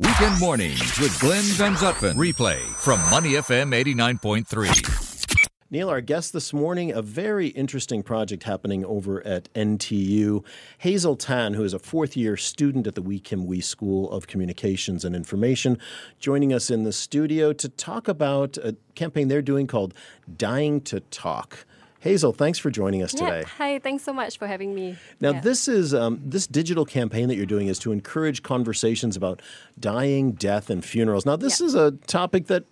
Weekend mornings with Glenn Van Zutphen. Replay from Money FM 89.3. Neil, our guest this morning, a very interesting project happening over at NTU. Hazel Tan, who is a fourth year student at the Wee Kim Wee School of Communications and Information, joining us in the studio to talk about a campaign they're doing called Dying to Talk. Hazel, thanks for joining us today. Yeah. Hi, thanks so much for having me. Now, Yeah. this is um, this digital campaign that you're doing is to encourage conversations about dying, death, and funerals. Now, this Yeah. is a topic that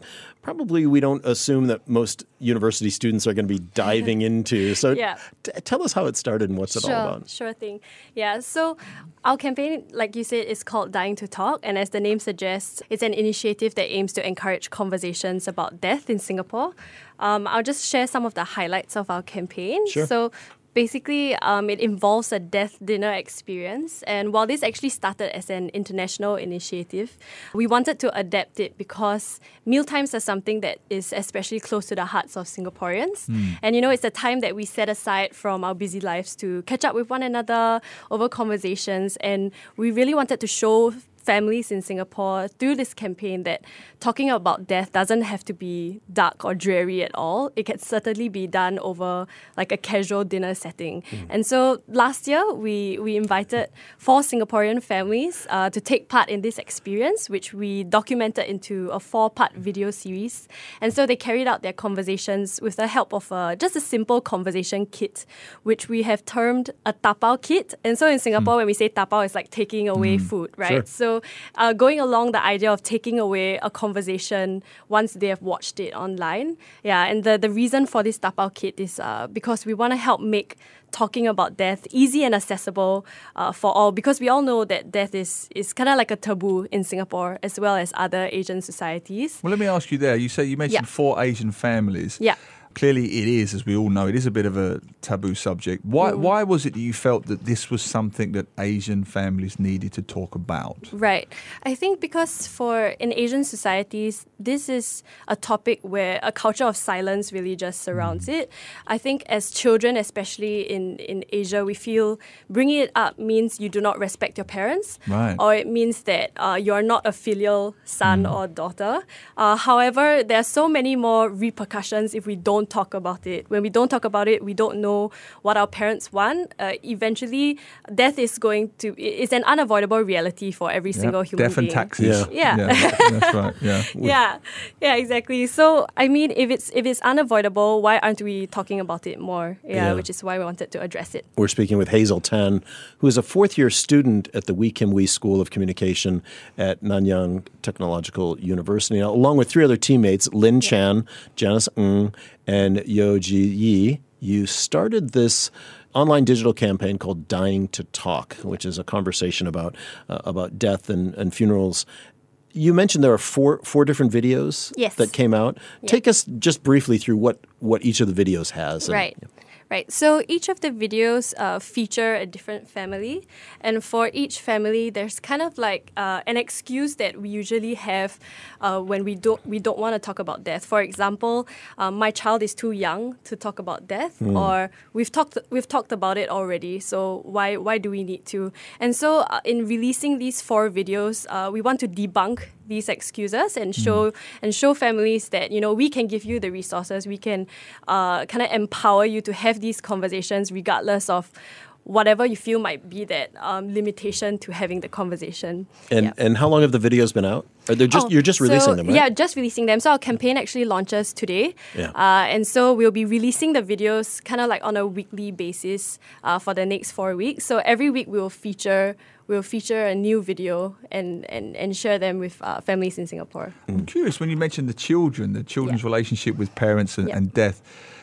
probably we don't assume that most university students are going to be diving into. So, Yeah. t- tell us how it started and what's it all about. Sure thing. Yeah, so our campaign, like you said, is called Dying to Talk. And as the name suggests, it's an initiative that aims to encourage conversations about death in Singapore. Um, I'll just share some of the highlights of our campaign. Sure. So basically, um, it involves a death dinner experience. And while this actually started as an international initiative, we wanted to adapt it because mealtimes are something that is especially close to the hearts of Singaporeans. And you know, it's a time that we set aside from our busy lives to catch up with one another over conversations. And we really wanted to show families in Singapore through this campaign that talking about death doesn't have to be dark or dreary at all. It can certainly be done over like a casual dinner setting. And so last year we we invited four Singaporean families uh, to take part in this experience, which we documented into a four-part video series. And so they carried out their conversations with the help of uh, just a simple conversation kit, which we have termed a tapao kit. And so in Singapore, when we say tapao, it's like taking away food, right? So uh, going along the idea of taking away a conversation once they have watched it online. Yeah, and the, the reason for this tapao kit is uh, because we want to help make talking about death easy and accessible uh, for all because we all know that death is, is kind of like a taboo in Singapore as well as other Asian societies. Well, let me ask you there. You say you mentioned Yeah. four Asian families. Yeah. Clearly, it is, as we all know, it is a bit of a taboo subject. Why, Mm. why was it that you felt that this was something that Asian families needed to talk about? Right. I think because for in Asian societies, this is a topic where a culture of silence really just surrounds it. I think as children, especially in, in Asia, we feel bringing it up means you do not respect your parents. Right. Or it means that uh, you are not a filial son or daughter. Uh, however, there are so many more repercussions if we don't talk about it. When we don't talk about it, we don't know what our parents want. Uh, eventually, death is going to, i- it's an unavoidable reality for every single human Death and being. taxes. Yeah. Yeah. that- that's right. Yeah. Yeah, yeah, exactly. So I mean, if it's if it's unavoidable, why aren't we talking about it more? Yeah, Yeah. which is why we wanted to address it. We're speaking with Hazel Tan, who is a fourth year student at the Wee Kim Wee School of Communication at Nanyang Technological University, now, along with three other teammates, Lin Chan, Janice Ng, and Yo Ji Yi. You started this online digital campaign called Dying to Talk, which is a conversation about uh, about death and, and funerals. You mentioned there are four four different videos Yes. that came out. Take us just briefly through what, what each of the videos has. and- Right. Right. So each of the videos uh, feature a different family, and for each family, there's kind of like uh, an excuse that we usually have uh, when we don't we don't want to talk about death. For example, um, my child is too young to talk about death, or we've talked we've talked about it already. So why why do we need to? And so uh, in releasing these four videos, uh, we want to debunk these excuses and show and show families that you know we can give you the resources we can uh, kind of empower you to have these conversations regardless of whatever you feel might be that um, limitation to having the conversation And Yeah. and how long have the videos been out? Are they just Oh, you're just so- releasing them, right? Yeah, just releasing them. So our campaign actually launches today. Yeah. Uh, and so we'll be releasing the videos kind of like on a weekly basis uh, for the next four weeks. So every week we'll feature we'll feature a new video and, and, and share them with uh, families in Singapore. I'm curious when you mentioned the children, the children's Yeah. relationship with parents and, Yeah. and death.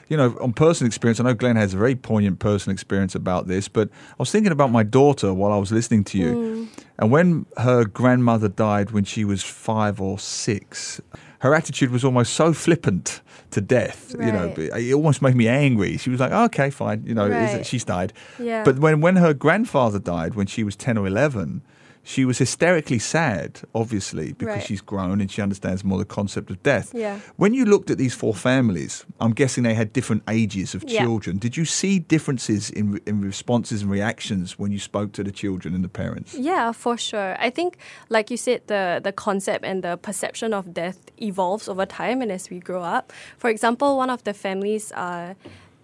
You know, on personal experience, I know Glenn has a very poignant personal experience about this, but I was thinking about my daughter while I was listening to you. Mm. And when her grandmother died when she was five or six, her attitude was almost so flippant to death. You know, it almost made me angry. She was like, okay, fine. You know, Right. she's died. Yeah. But when, when her grandfather died when she was 10 or 11, she was hysterically sad, obviously, because Right. she's grown and she understands more the concept of death. Yeah. When you looked at these four families, I'm guessing they had different ages of Yeah. children. Did you see differences in, in responses and reactions when you spoke to the children and the parents? Yeah, for sure. I think, like you said, the the concept and the perception of death evolves over time and as we grow up. For example, one of the families. Uh,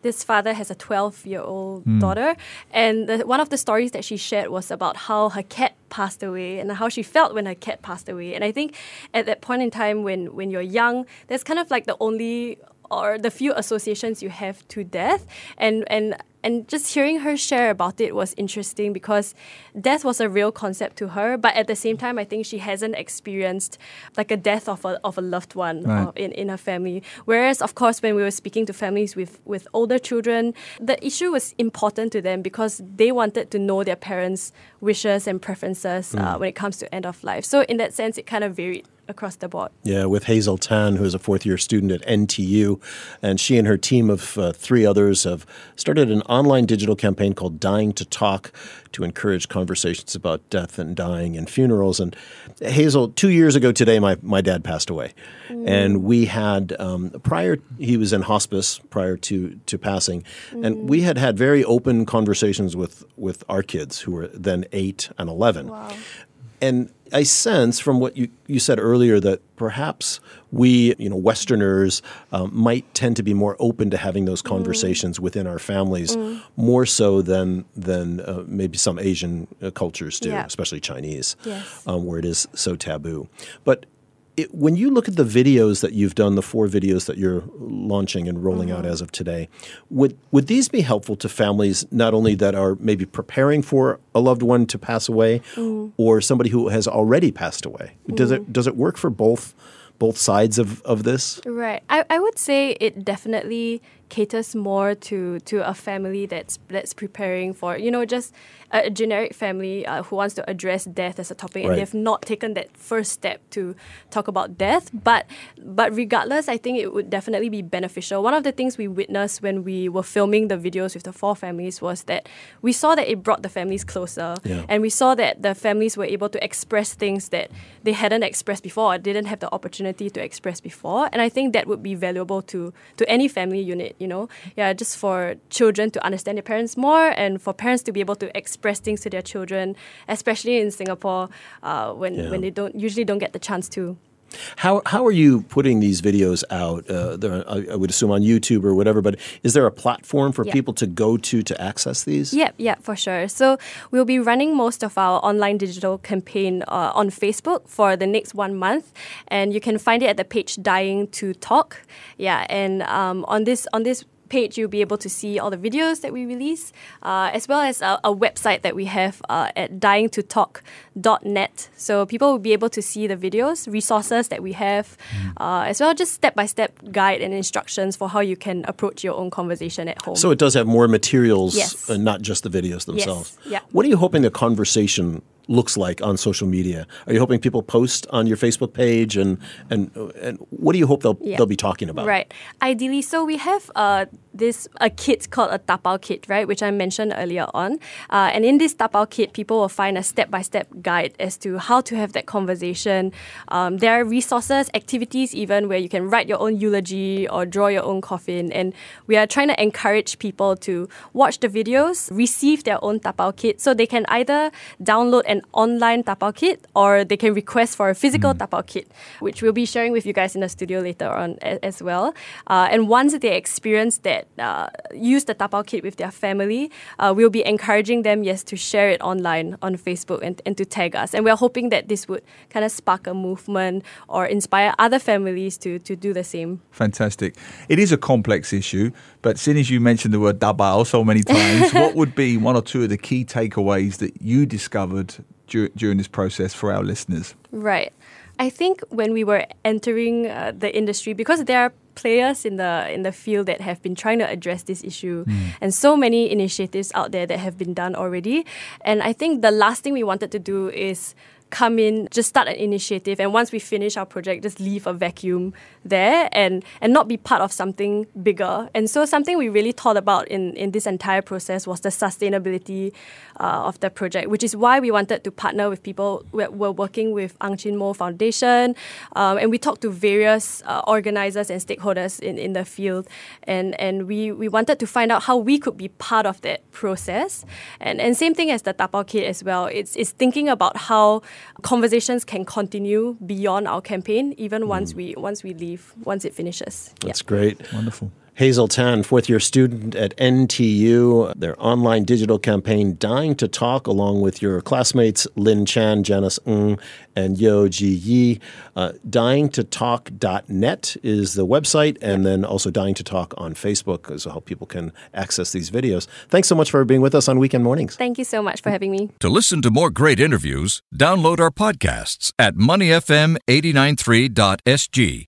this father has a 12 year old hmm. daughter, and the, one of the stories that she shared was about how her cat passed away and how she felt when her cat passed away. And I think at that point in time, when, when you're young, that's kind of like the only or the few associations you have to death. And and and just hearing her share about it was interesting because death was a real concept to her but at the same time i think she hasn't experienced like a death of a, of a loved one Right. uh, in, in her family. Whereas of course when we were speaking to families with with older children the issue was important to them because they wanted to know their parents wishes and preferences uh, when it comes to end of life. So in that sense it kind of varied across the board Yeah, with Hazel Tan, who is a fourth year student at NTU. And she and her team of uh, three others have started an online digital campaign called Dying to Talk to encourage conversations about death and dying and funerals. And Hazel, two years ago today, my, my dad passed away. And we had, um, prior, he was in hospice prior to, to passing. And we had had very open conversations with, with our kids, who were then eight and 11. And I sense from what you, you said earlier that perhaps we, you know, Westerners um, might tend to be more open to having those conversations within our families more so than than uh, maybe some Asian uh, cultures do, Yeah. especially Chinese, Yes. um, where it is so taboo. But it, when you look at the videos that you've done, the four videos that you're launching and rolling out mm-hmm. as of today, would would these be helpful to families not only that are maybe preparing for a loved one to pass away, mm. or somebody who has already passed away? Does it mm. does it work for both both sides of, of this? Right. I, I would say it definitely caters more to, to a family that's that's preparing for you know just a, generic family uh, who wants to address death as a topic Right. and they've not taken that first step to talk about death. But but regardless I think it would definitely be beneficial. One of the things we witnessed when we were filming the videos with the four families was that we saw that it brought the families closer. Yeah. and we saw that the families were able to express things that they hadn't expressed before or didn't have the opportunity to express before. And i think that would be valuable to to any family unit you know yeah just for children to understand their parents more and for parents to be able to express things to their children especially in singapore uh, when Yeah. when they don't usually don't get the chance to How how are you putting these videos out? Uh, there, I, I would assume on YouTube or whatever. But is there a platform for Yeah. people to go to to access these? Yep, yep, for sure. So we'll be running most of our online digital campaign uh, on Facebook for the next one month, and you can find it at the page Dying to Talk. Yeah, and um, on this on this page you'll be able to see all the videos that we release, uh, as well as a, a website that we have uh, at dyingtotalk.net. So people will be able to see the videos, resources that we have, uh, as well as just step by step guide and instructions for how you can approach your own conversation at home. So it does have more materials, Yes. uh, not just the videos themselves. yeah. What are you hoping the conversation looks like on social media? Are you hoping people post on your Facebook page, and and and what do you hope they'll Yeah. they'll be talking about? Right. Ideally, so we have uh, this a kit called a tapao kit, right, which I mentioned earlier on. Uh, and in this tapao kit, people will find a step-by-step guide as to how to have that conversation. Um, there are resources, activities, even where you can write your own eulogy or draw your own coffin. And we are trying to encourage people to watch the videos, receive their own tapao kit, so they can either download an online tapao kit or they can request for a physical tapao kit, which we'll be sharing with you guys in the studio later on as well. Uh, and once they experience that, uh, use the tapao kit with their family, uh, we'll be encouraging them, yes, to share it online on Facebook and, and to tag us. And we're hoping that this would kind of spark a movement or inspire other families to, to do the same. Fantastic. It is a complex issue, but seeing as you mentioned the word dabao so many times, what would be one or two of the key takeaways that you discovered dur- during this process for our listeners? Right. I think when we were entering uh, the industry, because there are players in the in the field that have been trying to address this issue, and so many initiatives out there that have been done already. And I think the last thing we wanted to do is come in, just start an initiative, and once we finish our project, just leave a vacuum there and and not be part of something bigger. And so something we really thought about in in this entire process was the sustainability uh, of the project, which is why we wanted to partner with people. We're, we're working with Ang Chin Moh Foundation, um, and we talked to various uh, organizers and stakeholders in, in the field, and and we we wanted to find out how we could be part of that process. And and same thing as the Tapao Kit as well. It's it's thinking about how conversations can continue beyond our campaign, even once hmm. we once we leave, once it finishes. That's great. Wonderful. Hazel Tan, fourth year student at NTU, their online digital campaign Dying to Talk, along with your classmates Lin Chan, Janice Ng, and Yo Ji Yi. Uh, dyingtotalk.net is the website, and then also Dying to Talk on Facebook is how people can access these videos. Thanks so much for being with us on Weekend Mornings. Thank you so much for having me. To listen to more great interviews, download our podcasts at moneyfm893.sg